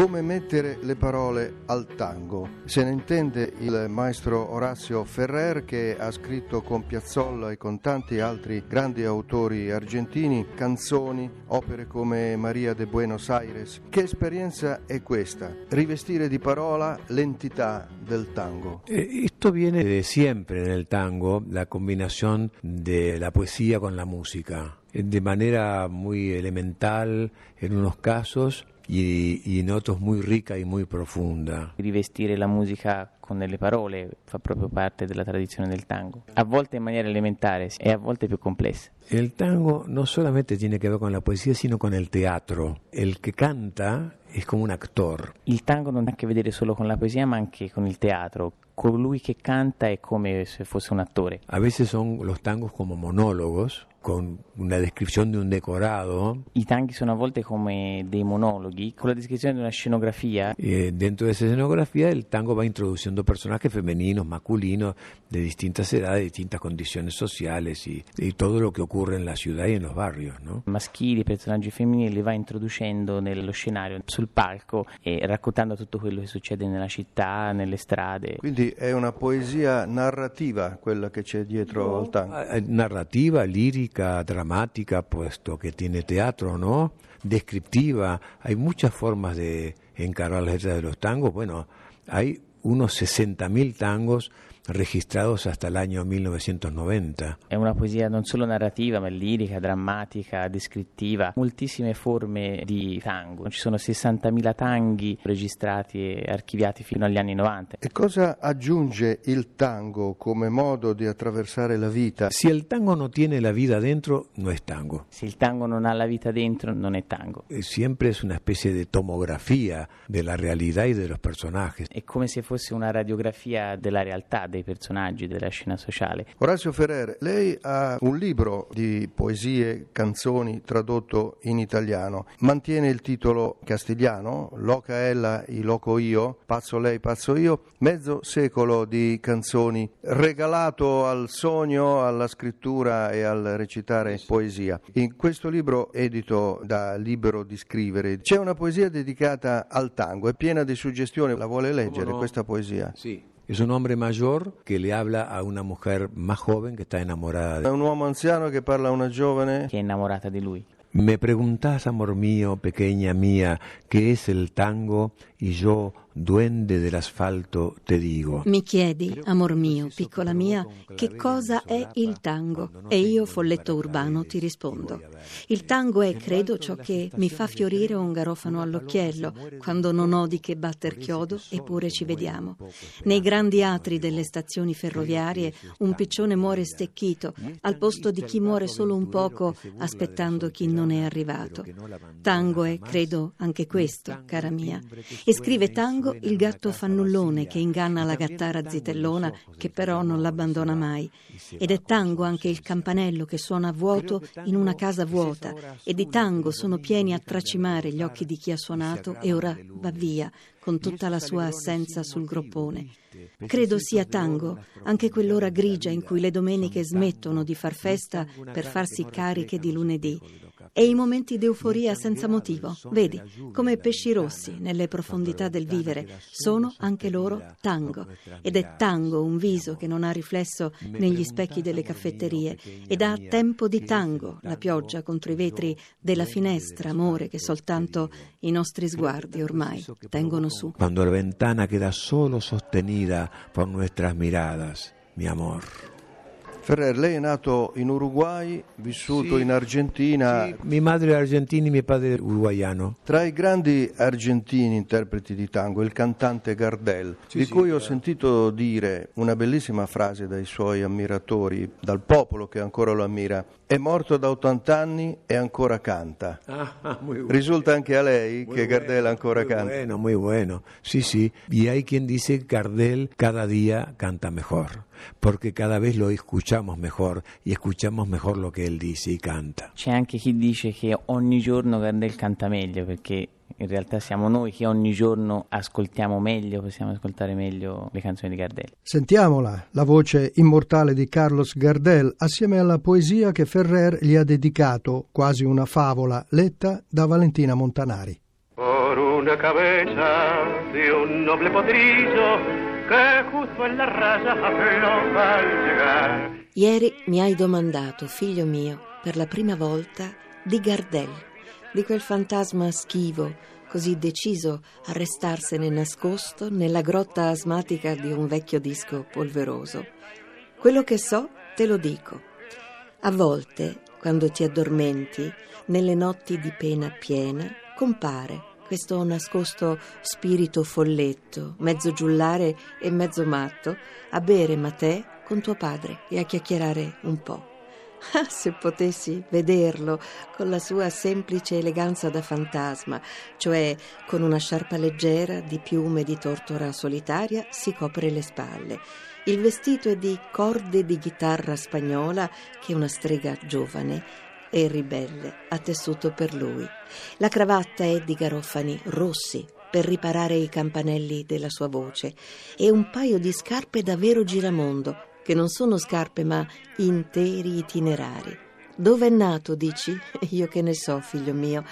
Come mettere le parole al tango? Se ne intende il maestro Orazio Ferrer che ha scritto con Piazzolla e con tanti altri grandi autori argentini canzoni, opere come Maria de Buenos Aires. Che esperienza è questa? Rivestire di parola l'entità del tango. Eh, Esto viene de siempre en tango, la combinación de la poesía con la música, eh, de manera muy elemental en unos casos y, y en otros muy rica y muy profunda. Rivestire la musica con delle parole fa proprio parte della tradizione del tango, a volte in maniera elementare e a volte più complessa. El tango no solamente tiene que ver con la poesía, sino con el teatro. El que canta es como un actor. Il tango non ha a che vedere solo con la poesia ma anche con il teatro. Colui che canta è come se fosse un attore. A veces son los tangos como monólogos, con una descripción de un decorado. I tanghi sono a volte come dei monologhi con la descrizione di una scenografia. Eh, dentro de esa escenografía el tango va introduciendo personajes femeninos, masculinos, de distintas edades, distintas condiciones sociales y, y todo lo que ocurre en la ciudad y en los barrios. ¿no? Maschili, personaggi femminili li va introducendo nello scenario, sul palco e raccontando tutto quello che succede nella città, nelle strade. Quindi è una poesia narrativa quella che c'è dietro al tango. Eh, Narrativa, lírica, dramática, puesto que tiene teatro, ¿no? Descriptiva. Hay muchas formas de encarar las letras de los tangos. Bueno, hay unos 60.000 tangos registrados hasta el año 1990. È una poesia non solo narrativa, ma lirica, drammatica, descrittiva, moltissime forme di tango. Ci sono 60.000 tanghi registrati e archiviati fino agli anni 90. E cosa aggiunge il tango come modo di attraversare la vita? Si el tango no tiene la vida dentro, no es tango. Se il tango non ha la vita dentro, non è tango. Eh, Siempre es una especie de tomografía de la realidad y de los personajes. È come se fosse una radiografia della realtà, dei personaggi, della scena sociale. Orazio Ferrer, lei ha un libro di poesie, canzoni tradotto in italiano. Mantiene il titolo castigliano, Loca ella y loco io, Pazzo lei, pazzo io, mezzo secolo di canzoni regalato al sogno, alla scrittura e al recitare poesia. In questo libro, edito da Libero di Scrivere, c'è una poesia dedicata al tango, è piena di suggestioni. La vuole leggere no? questa poesia? Sí. Es un hombre mayor que le habla a una mujer más joven que está enamorada de un uomo anziano che parla a una giovane che è innamorata di lui. Me preguntás, amor mío, pequeña mía, qué es el tango y yo, duende del asfalto, te digo. Mi chiedi, amor mio, piccola mia, che cosa è il tango? E io, folletto urbano, ti rispondo. Il tango è, credo, ciò che mi fa fiorire un garofano all'occhiello, quando non ho di che batter chiodo, eppure ci vediamo. Nei grandi atri delle stazioni ferroviarie un piccione muore stecchito, al posto di chi muore solo un poco, aspettando chi non è arrivato. Tango è, credo, anche questo, cara mia. E scrive tango il gatto fannullone che inganna la gattara zitellona che però non l'abbandona mai. Ed è tango anche il campanello che suona a vuoto in una casa vuota. E di tango sono pieni a tracimare gli occhi di chi ha suonato e ora va via con tutta la sua assenza sul groppone. Credo sia tango, anche quell'ora grigia in cui le domeniche smettono di far festa per farsi cariche di lunedì. E i momenti d'euforia senza motivo, vedi, come pesci rossi nelle profondità del vivere, sono anche loro tango. Ed è tango un viso che non ha riflesso negli specchi delle caffetterie. Ed ha tempo di tango la pioggia contro i vetri della finestra, amore, che soltanto i nostri sguardi ormai tengono su. Cuando la ventana queda solo sostenida por nuestras miradas, mi amor. Ferrer, lei è nato in Uruguay, vissuto Sì, in Argentina. Sí, mi madre es argentina y mi padre es uruguayano. Tra i grandi argentini interpreti di tango, il cantante Gardel, Sì, di sì, cui ho certo. sentito dire una bellissima frase dai suoi ammiratori, dal popolo che ancora lo ammira, è morto da 80 anni e ancora canta. Ah, bueno. Risulta anche a lei Muy che Gardel bueno, ancora muy canta. Bueno, muy bueno. Sí, sí. Y hay quien dice que Gardel cada día canta mejor, porque cada vez lo escuchamos mejor y escuchamos mejor lo que él dice y canta. C'è anche chi dice che ogni giorno Gardel canta meglio perché in realtà siamo noi che ogni giorno ascoltiamo meglio, possiamo ascoltare meglio le canzoni di Gardel. Sentiamola, la voce immortale di Carlos Gardel, assieme alla poesia che Ferrer gli ha dedicato, quasi una favola, letta da Valentina Montanari. por una cabeza de un noble potrillo Ieri mi hai domandato, figlio mio, per la prima volta di Gardel, di quel fantasma schivo, così deciso a restarsene nascosto nella grotta asmatica di un vecchio disco polveroso. Quello che so te lo dico. A volte, quando ti addormenti, nelle notti di pena piena, compare questo nascosto spirito folletto, mezzo giullare e mezzo matto, a bere matè con tuo padre e a chiacchierare un po'. Ah, se potessi vederlo con la sua semplice eleganza da fantasma, cioè con una sciarpa leggera di piume di tortora solitaria, si copre le spalle. Il vestito è di corde di chitarra spagnola che una strega giovane e ribelle ha tessuto per lui. La cravatta è di garofani rossi per riparare i campanelli della sua voce e un paio di scarpe da vero giramondo che non sono scarpe ma interi itinerari. Dove è nato, dici? Io che ne so, figlio mio.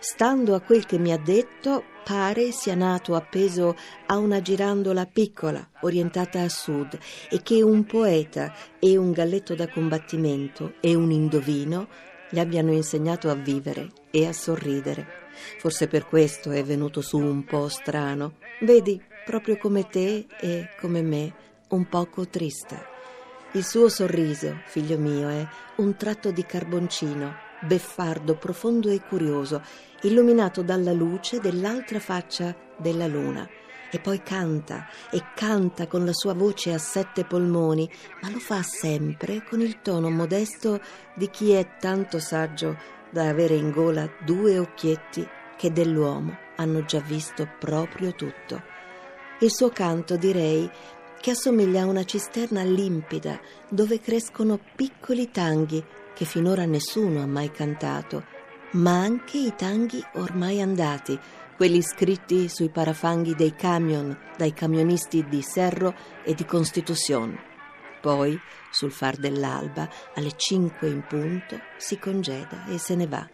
Stando a quel che mi ha detto, pare sia nato appeso a una girandola piccola, orientata a sud, e che un poeta e un galletto da combattimento e un indovino gli abbiano insegnato a vivere e a sorridere. Forse per questo è venuto su un po' strano. Vedi, proprio come te e come me, un poco triste. Il suo sorriso, figlio mio, è un tratto di carboncino, beffardo, profondo e curioso, illuminato dalla luce dell'altra faccia della luna. E poi canta, e canta con la sua voce a sette polmoni, ma lo fa sempre con il tono modesto di chi è tanto saggio da avere in gola due occhietti che dell'uomo hanno già visto proprio tutto. Il suo canto, direi, che assomiglia a una cisterna limpida dove crescono piccoli tanghi che finora nessuno ha mai cantato, ma anche i tanghi ormai andati, quelli scritti sui parafanghi dei camion dai camionisti di Serro e di Constitución. Poi, sul far dell'alba, alle cinque in punto, si congeda e se ne va.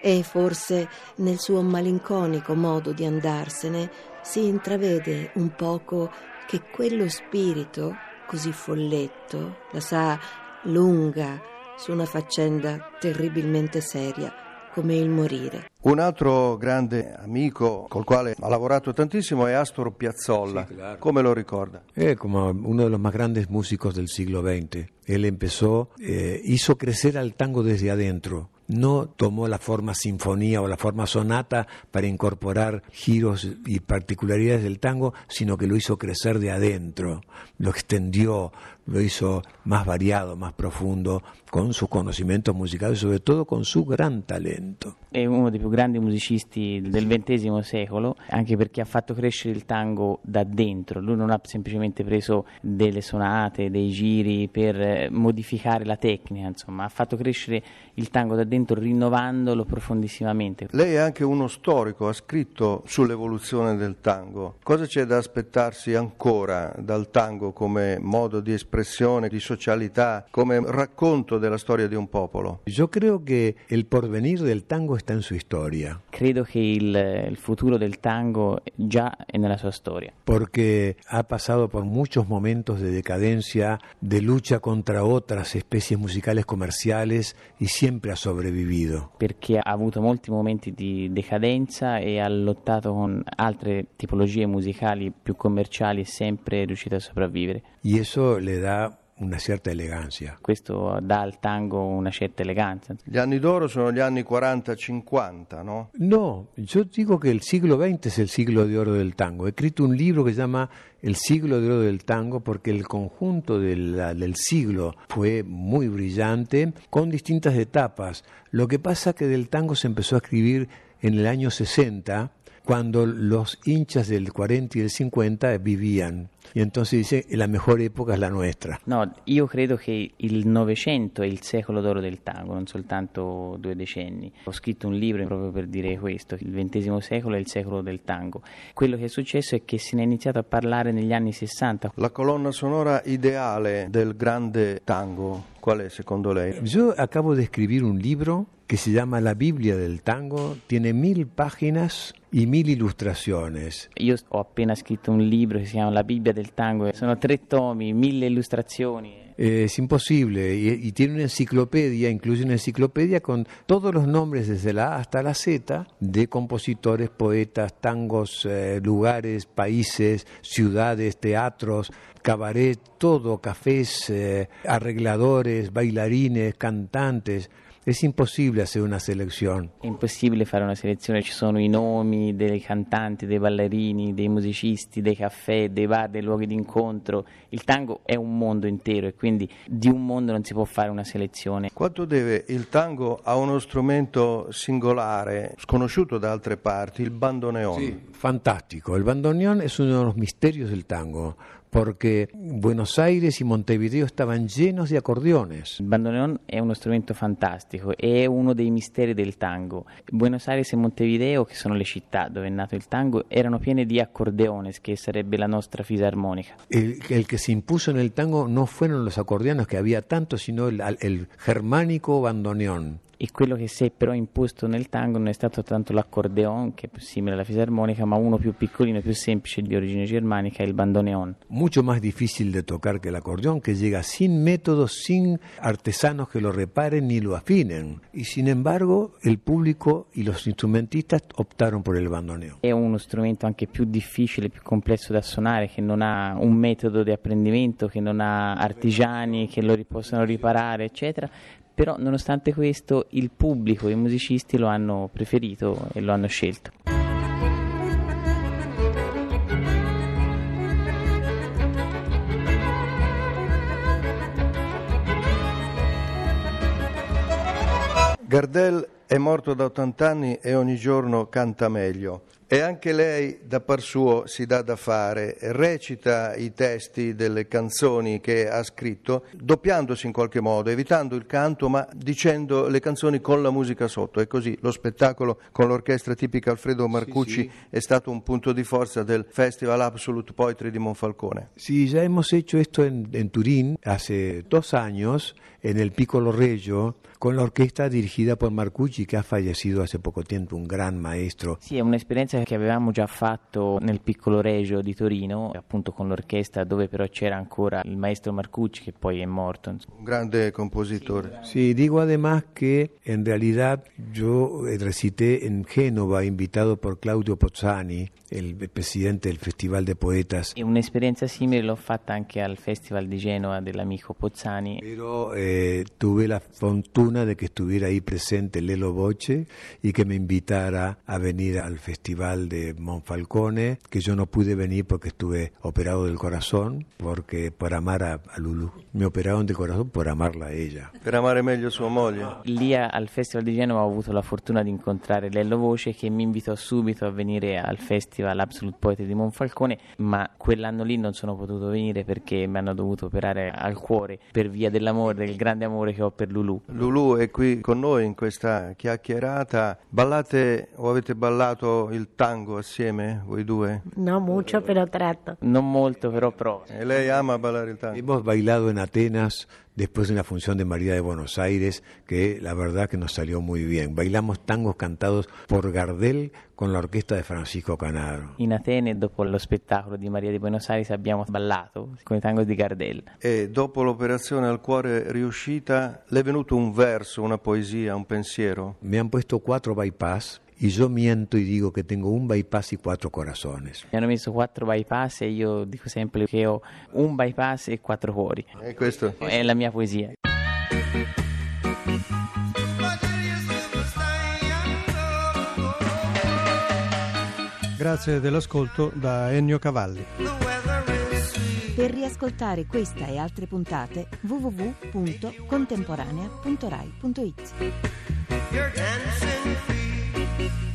E forse nel suo malinconico modo di andarsene si intravede un poco che quello spirito, così folletto, la sa lunga su una faccenda terribilmente seria come il morire. Un altro grande amico col quale ha lavorato tantissimo è Astor Piazzolla. Sí, claro. Come lo ricorda? Eh, como uno de los más grandes músicos del siglo XX. Él empezó, eh, hizo crecer al tango desde adentro. No tomó la forma sinfonía o la forma sonata para incorporar giros y particularidades del tango, sino que lo hizo crecer de adentro, lo extendió, lo hizo más variado, más profundo, con sus conocimientos musicales, sobre todo con su gran talento. È uno dei più grandi musicisti del XX secolo, anche perché ha fatto crescere il tango da dentro. Lui non ha semplicemente preso delle sonate, dei giri per eh, modificare la tecnica, insomma, ha fatto crescere il tango da dentro rinnovandolo profondissimamente. Lei è anche uno storico, ha scritto sull'evoluzione del tango. Cosa c'è da aspettarsi ancora dal tango come modo di espressione, di socialità, come racconto della storia di un popolo? Yo creo que el porvenir del tango está en su historia. Credo che il, il futuro del tango già è nella sua storia. porque ha pasado por muchos momentos de decadencia, de lucha contra otras especies musicales comerciales y siempre ha sobrevivido. perché ha avuto molti momenti di decadenza e ha lottato con altre tipologie musicali più commerciali e sempre è riuscito a sopravvivere. Y eso le da una cierta elegancia. Questo dà al tango una certa eleganza. Gli anni d'oro sono gli anni 40-50, no? No, yo digo que el siglo XX es el siglo de oro del tango. He escrito un libro que se llama El siglo de oro del tango porque el conjunto del, del siglo fue muy brillante con distintas etapas. Lo que pasa que del tango se empezó a escribir en el año 60 cuando los hinchas del 40 y del 50 vivían. E entonces dice la mejor época è la nostra. No, io credo che il Novecento è il secolo d'oro del tango, non soltanto due decenni. Ho scritto un libro proprio per dire questo, il XX secolo è il secolo del tango. Quello che è successo è che se ne è iniziato a parlare negli anni 60. La colonna sonora ideale del grande tango, qual è secondo lei? Yo acabo de escribir un libro que se llama La Biblia del Tango, tiene mil páginas y mil ilustraciones. Io ho appena scritto un libro che si chiama La Bibbia del Tango, sono tre tomi, mille illustrazioni. Eh, es imposible y, y, tiene una enciclopedia, incluye una enciclopedia con todos los nombres desde la A hasta la Z de compositores, poetas, tangos, eh, lugares, países, ciudades, teatros, cabaret, todo, cafés, eh, arregladores, bailarines, cantantes. Es impossibile fare una selezione. È impossibile fare una selezione, ci sono i nomi dei cantanti, dei ballerini, dei musicisti, dei caffè, dei bar, dei luoghi d'incontro. Il tango è un mondo intero e quindi di un mondo non si può fare una selezione. Quanto deve il tango a uno strumento singolare, sconosciuto da altre parti, il bandoneon? Sì, fantastico. Il bandoneon è uno dei misteri del tango. Porque Buenos Aires y Montevideo estaban llenos di acordeones. Il bandoneon è uno strumento fantastico, è uno dei misteri del tango. Buenos Aires e Montevideo, che sono le città dove è nato il tango, erano piene di acordeones, che sarebbe la nostra fisarmonica. El, el que se impuso en el tango no fueron los acordeones que había tanto, sino el, el germánico bandoneón. E quello che si è però imposto nel tango non è stato tanto l'accordeon, che è simile alla fisarmonica, ma uno più piccolino, più semplice, di origine germanica, il bandoneon. Mucho más difícil de tocar que el acordeón, que llega sin métodos, sin artesanos que lo reparen ni lo afinen. Y sin embargo, el público y los instrumentistas optaron por el bandoneón. È uno strumento anche più difficile, più complesso da suonare, che non ha un metodo di apprendimento, che non ha artigiani che lo possono riparare, eccetera, però nonostante questo il pubblico i musicisti lo hanno preferito e lo hanno scelto. Gardel è morto da 80 anni e ogni giorno canta meglio. E anche lei da par suo si dà da fare, recita i testi delle canzoni che ha scritto, doppiandosi in qualche modo, evitando il canto ma dicendo le canzoni con la musica sotto. E così lo spettacolo con l'orchestra tipica Alfredo Marcucci sì, sì. è stato un punto di forza del Festival Absolute Poetry di Monfalcone. Sì, già hemos hecho esto en, en Turín hace dos años en el Piccolo Reggio con la orquesta dirigida por Marcucci che ha fallecido hace poco tiempo, un gran maestro. Sì, è che avevamo già fatto nel piccolo Regio di Torino, appunto con l'orchestra dove però c'era ancora il maestro Marcucci che poi è morto. Un grande compositore. Sí, digo además que en realidad yo recité en Génova invitado por Claudio Pozzani, il presidente del Festival de Poetas. E un'esperienza simile l'ho fatta anche al Festival di Genova dell'amico Pozzani. Pero eh, tuve la fortuna de que estuviera ahí presente Lelo Boche y que me invitara a venir al Festival de Monfalcone, que yo no pude venir porque estuve operado del corazón, porque por amar a, a Lulu. Me operaron del corazón por amarla a ella. Per amare meglio sua moglie. Lì al Festival di Genova ho avuto la fortuna di incontrare Lello Voce che mi invitò subito a venire al Festival Absolute Poetry di Monfalcone, ma quell'anno lì non sono potuto venire perché mi hanno dovuto operare al cuore per via dell'amore, del grande amore che ho per Lulu. Lulu è qui con noi in questa chiacchierata. Ballate o avete ballato il tango assieme, voi due? No mucho, pero trato. Non molto, però provo. E lei ama ballare il tango? Hemos bailado en Atenas después de una función de María de Buenos Aires que la verdad que nos salió muy bien. Bailamos tangos cantados por Gardel con la orquesta de Francisco Canaro. In Atene, dopo lo spettacolo di Maria di Buenos Aires, abbiamo ballato con i tangos di Gardel. E dopo l'operazione al cuore riuscita, le è venuto un verso, una poesia, un pensiero? Mi han puesto quattro bypass y yo miento y digo que tengo un bypass y cuatro corazones. Mi hanno messo quattro bypass e io dico sempre che ho un bypass e quattro cuori. E questo? È la mia poesia. Grazie dell'ascolto da Ennio Cavalli. Per riascoltare questa e altre puntate www.contemporanea.rai.it thank you